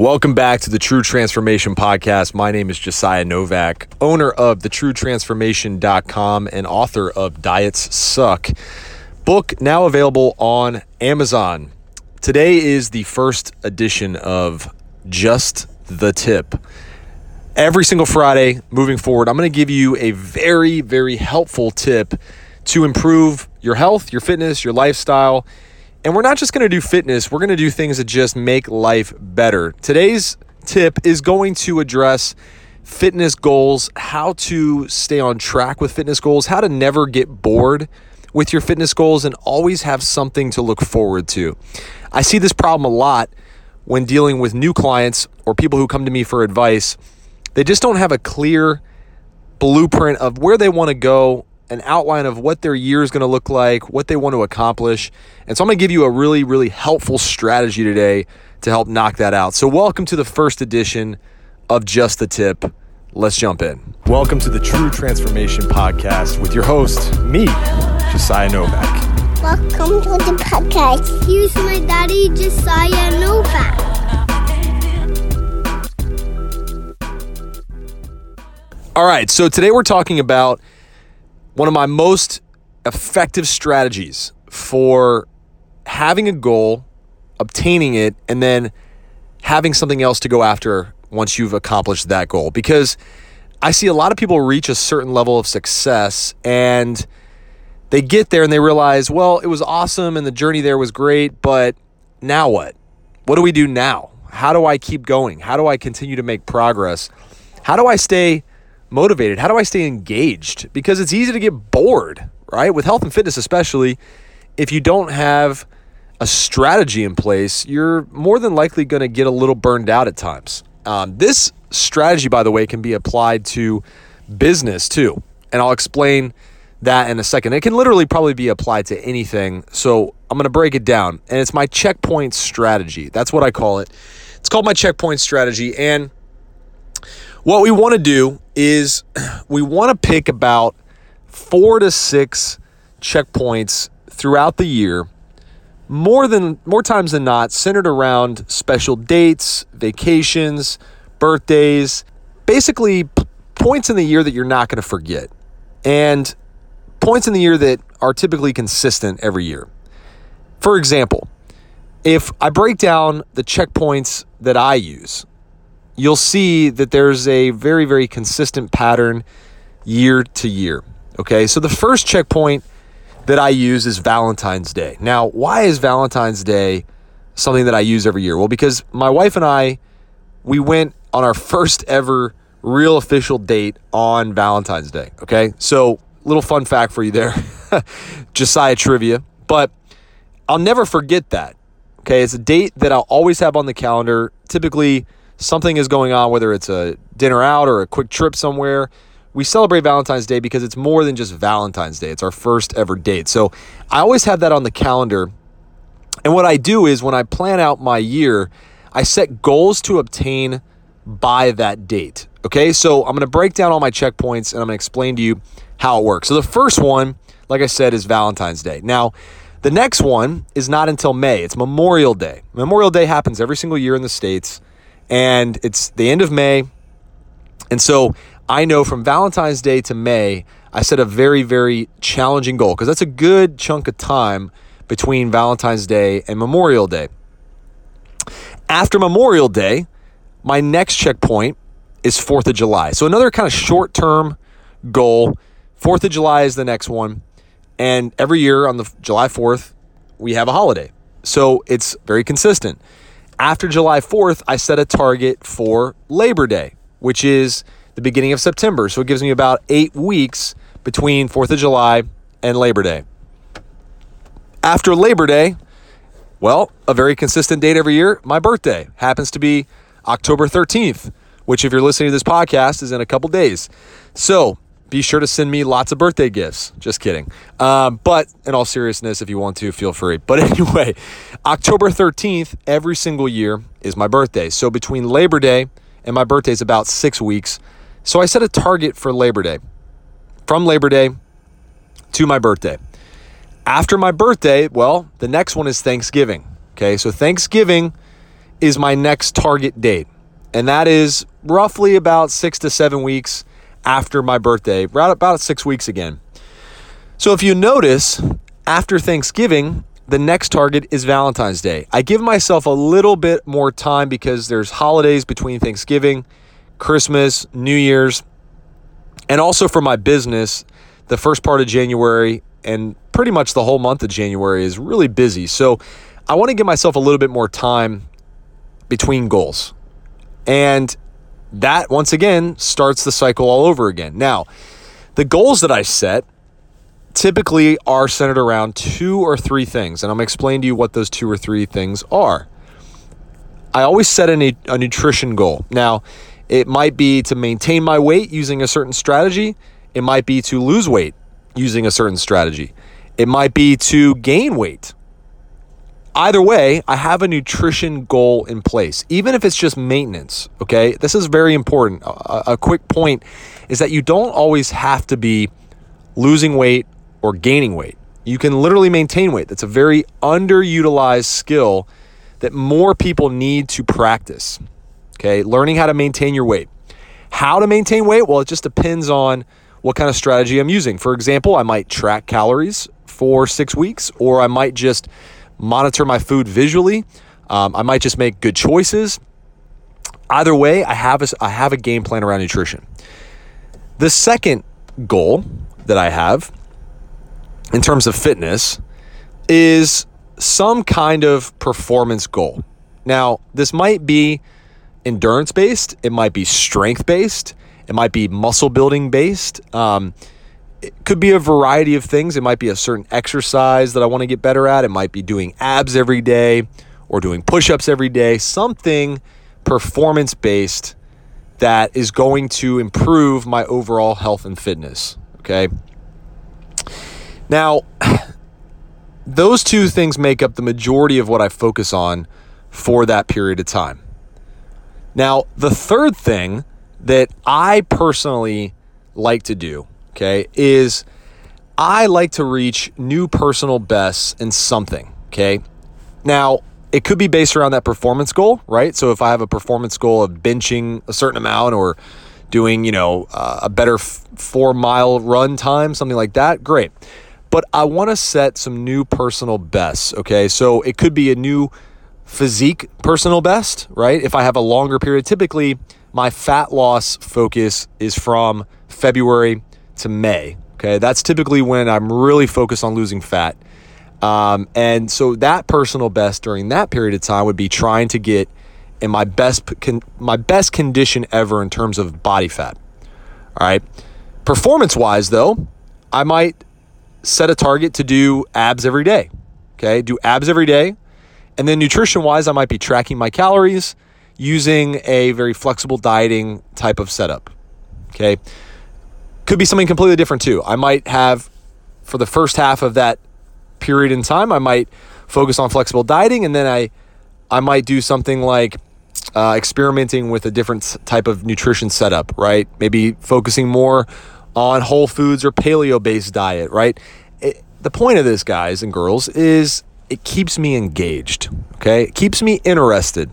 Welcome back to the True Transformation Podcast. My name is Josiah Novak, owner of thetruetransformation.com and author of Diets Suck. Book now available on Amazon. Today is the first edition of Just the Tip. Every single Friday moving forward, I'm going to give you a very, very helpful tip to improve your health, your fitness, your lifestyle and we're not just going to do fitness, we're going to do things that just make life better. Today's tip is going to address fitness goals, how to stay on track with fitness goals, how to never get bored with your fitness goals and always have something to look forward to. I see this problem a lot when dealing with new clients or people who come to me for advice. They just don't have a clear blueprint of where they want to go an outline of what their year is going to look like, what they want to accomplish. And so I'm going to give you a really, really helpful strategy today to help knock that out. So, welcome to the first edition of Just the Tip. Let's jump in. Welcome to the True Transformation Podcast with your host, me, Josiah Novak. Welcome to the podcast. Here's my daddy, Josiah Novak. All right, so today we're talking about one of my most effective strategies for having a goal, obtaining it, and then having something else to go after once you've accomplished that goal. Because I see a lot of people reach a certain level of success and they get there and they realize, well, it was awesome and the journey there was great, but now what? What do we do now? How do I keep going? How do I continue to make progress? How do I stay motivated? How do I stay engaged? Because it's easy to get bored, right? With health and fitness, especially if you don't have a strategy in place, you're more than likely going to get a little burned out at times. Um, this strategy, by the way, can be applied to business too. And I'll explain that in a second. It can literally probably be applied to anything. So I'm going to break it down. And it's my checkpoint strategy. That's what I call it. It's called my checkpoint strategy. And what we want to do is we want to pick about four to six checkpoints throughout the year. More than more times than not centered around special dates vacations birthdays basically p- points in the year that you're not going to forget and points in the year that are typically consistent every year. For example if i break down the checkpoints that i use you'll see that there's a very, very consistent pattern year to year. Okay, so the first checkpoint that I use is Valentine's Day. Now, why is Valentine's Day something that I use every year? Well, because my wife and I, we went on our first ever real official date on Valentine's Day. Okay, so little fun fact for you there Josiah trivia, but I'll never forget that. Okay, it's a date that I'll always have on the calendar, typically something is going on, whether it's a dinner out or a quick trip somewhere, we celebrate Valentine's Day because it's more than just Valentine's Day. It's our first ever date. So I always have that on the calendar. And what I do is when I plan out my year, I set goals to obtain by that date. Okay, so I'm gonna break down all my checkpoints and I'm gonna explain to you how it works. So the first one, like I said, is Valentine's Day. Now, the next one is not until May, it's Memorial Day. Memorial Day happens every single year in the States and it's the end of May. And so I know from Valentine's Day to May, I set a very, very challenging goal because that's a good chunk of time between Valentine's Day and Memorial Day. After Memorial Day, my next checkpoint is 4th of July. So another kind of short term goal. 4th of July is the next one. And every year on the July 4th, we have a holiday. So it's very consistent after July 4th, I set a target for Labor Day, which is the beginning of September. So it gives me about eight weeks between 4th of July and Labor Day. After Labor Day, well, a very consistent date every year, my birthday happens to be October 13th, which, if you're listening to this podcast, is in a couple days. So be sure to send me lots of birthday gifts. Just kidding. Um, but in all seriousness, if you want to, feel free. But anyway, October 13th, every single year, is my birthday. So between Labor Day and my birthday is about six weeks. So I set a target for Labor Day. From Labor Day to my birthday. After my birthday, well, the next one is Thanksgiving. Okay, so Thanksgiving is my next target date. And that is roughly about six to seven weeks after my birthday, right about six weeks again. So if you notice, after Thanksgiving, the next target is Valentine's Day. I give myself a little bit more time because there's holidays between Thanksgiving, Christmas, New Year's, and also for my business, the first part of January and pretty much the whole month of January is really busy. So I want to give myself a little bit more time between goals. And that, once again, starts the cycle all over again. Now, the goals that I set typically are centered around two or three things. And I'm going to explain to you what those two or three things are. I always set a, a nutrition goal. Now, it might be to maintain my weight using a certain strategy. It might be to lose weight using a certain strategy. It might be to gain weight. Either way, I have a nutrition goal in place, even if it's just maintenance. Okay. This is very important. A, a quick point is that you don't always have to be losing weight or gaining weight. You can literally maintain weight. That's a very underutilized skill that more people need to practice. Okay, learning how to maintain your weight. How to maintain weight? Well, it just depends on what kind of strategy I'm using. For example, I might track calories for six weeks, or I might just monitor my food visually. Um, I might just make good choices. Either way, I have a, I have a game plan around nutrition. The second goal that I have in terms of fitness is some kind of performance goal. Now, this might be endurance based, it might be strength based, it might be muscle building based. Um, it could be a variety of things. It might be a certain exercise that I want to get better at. It might be doing abs every day or doing push ups every day, something performance based that is going to improve my overall health and fitness. Okay. Now, those two things make up the majority of what I focus on for that period of time. Now, the third thing that I personally like to do, okay, is I like to reach new personal bests in something, okay? Now, it could be based around that performance goal, right? So if I have a performance goal of benching a certain amount or doing, you know, uh, a better f- four mile run time, something like that, great. But I want to set some new personal bests, okay? So it could be a new physique personal best, right? If I have a longer period, typically my fat loss focus is from February to May. Okay, that's typically when I'm really focused on losing fat. Um, and so that personal best during that period of time would be trying to get in my best con- my best condition ever in terms of body fat. All right. Performance wise though, I might set a target to do abs every day. Okay? Do abs every day and then nutrition wise, I might be tracking my calories using a very flexible dieting type of setup. Okay. Could be something completely different too. I might have, for the first half of that period in time, I might focus on flexible dieting and then I, I might do something like uh, experimenting with a different type of nutrition setup, right? Maybe focusing more on whole foods or paleo based diet, right? It, the point of this, guys and girls, is it keeps me engaged. Okay. It keeps me interested.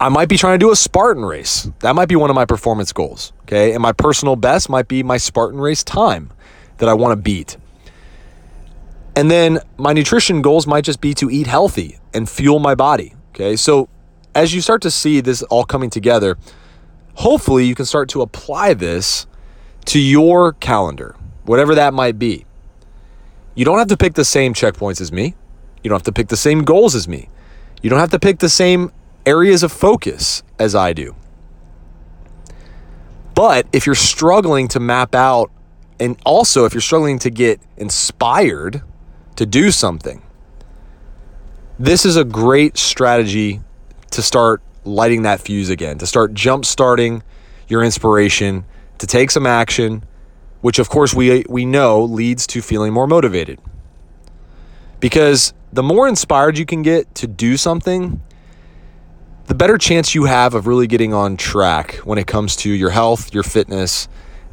I might be trying to do a Spartan race. That might be one of my performance goals. Okay. And my personal best might be my Spartan race time that I want to beat. And then my nutrition goals might just be to eat healthy and fuel my body. Okay. So as you start to see this all coming together, hopefully you can start to apply this to your calendar, whatever that might be. You don't have to pick the same checkpoints as me. You don't have to pick the same goals as me. You don't have to pick the same areas of focus as I do. But if you're struggling to map out, and also if you're struggling to get inspired to do something, this is a great strategy to start lighting that fuse again, to start jump starting your inspiration, to take some action, which of course we we know leads to feeling more motivated. Because the more inspired you can get to do something, the better chance you have of really getting on track when it comes to your health, your fitness,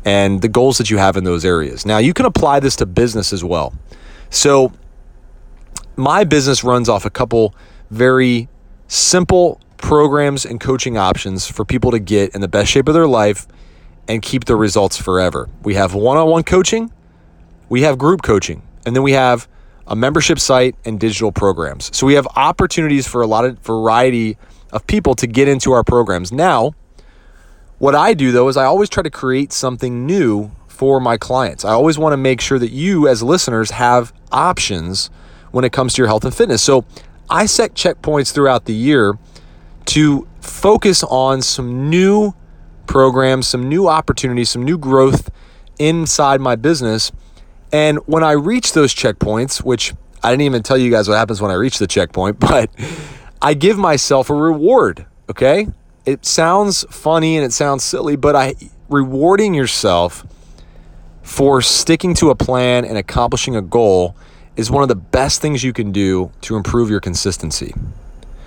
and the goals that you have in those areas. Now, you can apply this to business as well. So, my business runs off a couple very simple programs and coaching options for people to get in the best shape of their life and keep the results forever. We have one on one coaching, we have group coaching, and then we have a membership site and digital programs. So we have opportunities for a lot of variety of people to get into our programs. Now, what I do though is I always try to create something new for my clients. I always want to make sure that you, as listeners, have options when it comes to your health and fitness. So I set checkpoints throughout the year to focus on some new programs, some new opportunities, some new growth inside my business. And when I reach those checkpoints, which I didn't even tell you guys what happens when I reach the checkpoint, but I give myself a reward, okay? It sounds funny and it sounds silly, but I rewarding yourself for sticking to a plan and accomplishing a goal is one of the best things you can do to improve your consistency.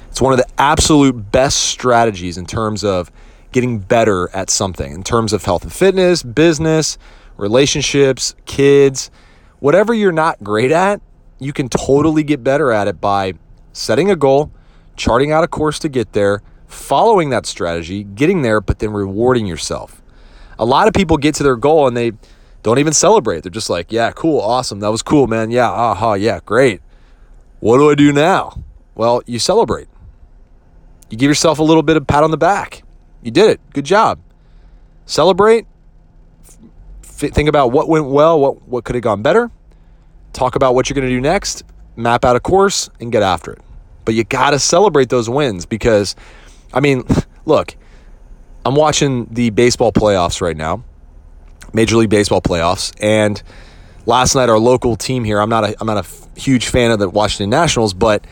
It's one of the absolute best strategies in terms of getting better at something, in terms of health and fitness, business, relationships, kids, whatever you're not great at, you can totally get better at it by setting a goal, charting out a course to get there, following that strategy, getting there, but then rewarding yourself. A lot of people get to their goal and they don't even celebrate. They're just like, yeah, cool, awesome. That was cool, man. Yeah, aha, yeah, great. What do I do now? Well, you celebrate. You give yourself a little bit of pat on the back. You did it. Good job. Celebrate. F- think about what went well, what, what could have gone better. Talk about what you're going to do next. Map out a course and get after it. But you got to celebrate those wins because, I mean, look, I'm watching the baseball playoffs right now, Major League Baseball playoffs, and last night our local team here. I'm not a I'm not a huge fan of the Washington Nationals, but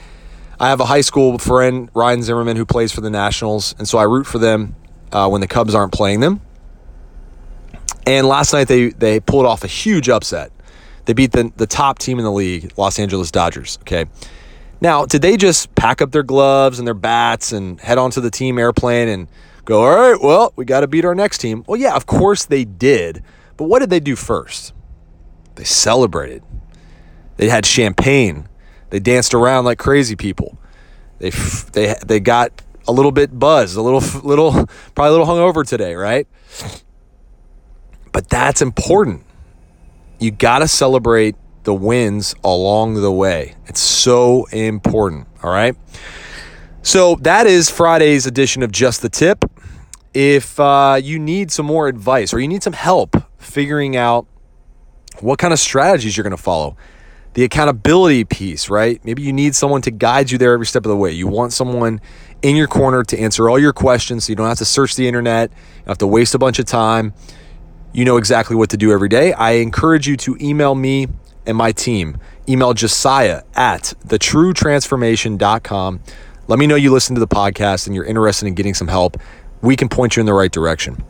I have a high school friend Ryan Zimmerman who plays for the Nationals, and so I root for them uh, when the Cubs aren't playing them. And last night they they pulled off a huge upset. They beat the the top team in the league, Los Angeles Dodgers. Okay. Now, did they just pack up their gloves and their bats and head onto the team airplane and go, all right, well, we got to beat our next team? Well, yeah, of course they did. But what did they do first? They celebrated. They had champagne. They danced around like crazy people. They they they got a little bit buzzed, a little little probably a little hungover today, right? But that's important. You got to celebrate the wins along the way. It's so important, all right? So that is Friday's edition of Just the Tip. If uh, you need some more advice or you need some help figuring out what kind of strategies you're going to follow, the accountability piece, right? Maybe you need someone to guide you there every step of the way. You want someone in your corner to answer all your questions so you don't have to search the internet, you don't have to waste a bunch of time. You know exactly what to do every day. I encourage you to email me and my team. Email Josiah at thetruetransformation.com. Let me know you listen to the podcast and you're interested in getting some help. We can point you in the right direction.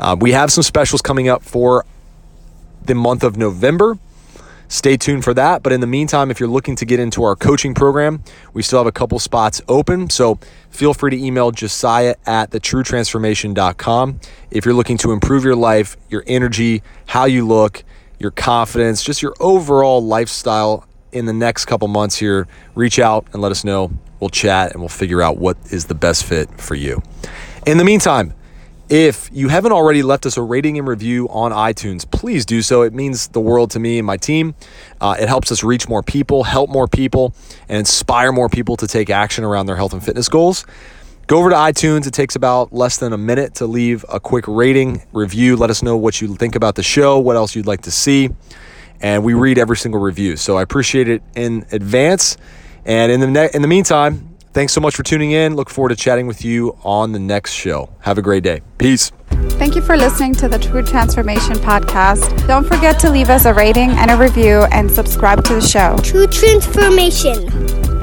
Uh, we have some specials coming up for the month of November. Stay tuned for that. But in the meantime, if you're looking to get into our coaching program, we still have a couple spots open. So feel free to email Josiah at thetruetransformation.com. If you're looking to improve your life, your energy, how you look, your confidence, just your overall lifestyle in the next couple months here, reach out and let us know. We'll chat and we'll figure out what is the best fit for you. In the meantime, if you haven't already left us a rating and review on iTunes, please do so. It means the world to me and my team. Uh, it helps us reach more people, help more people, and inspire more people to take action around their health and fitness goals. Go over to iTunes. It takes about less than a minute to leave a quick rating, review. Let us know what you think about the show, what else you'd like to see. And we read every single review. So I appreciate it in advance. And in the, ne- in the meantime, Thanks so much for tuning in. Look forward to chatting with you on the next show. Have a great day. Peace. Thank you for listening to the True Transformation Podcast. Don't forget to leave us a rating and a review and subscribe to the show. True transformation.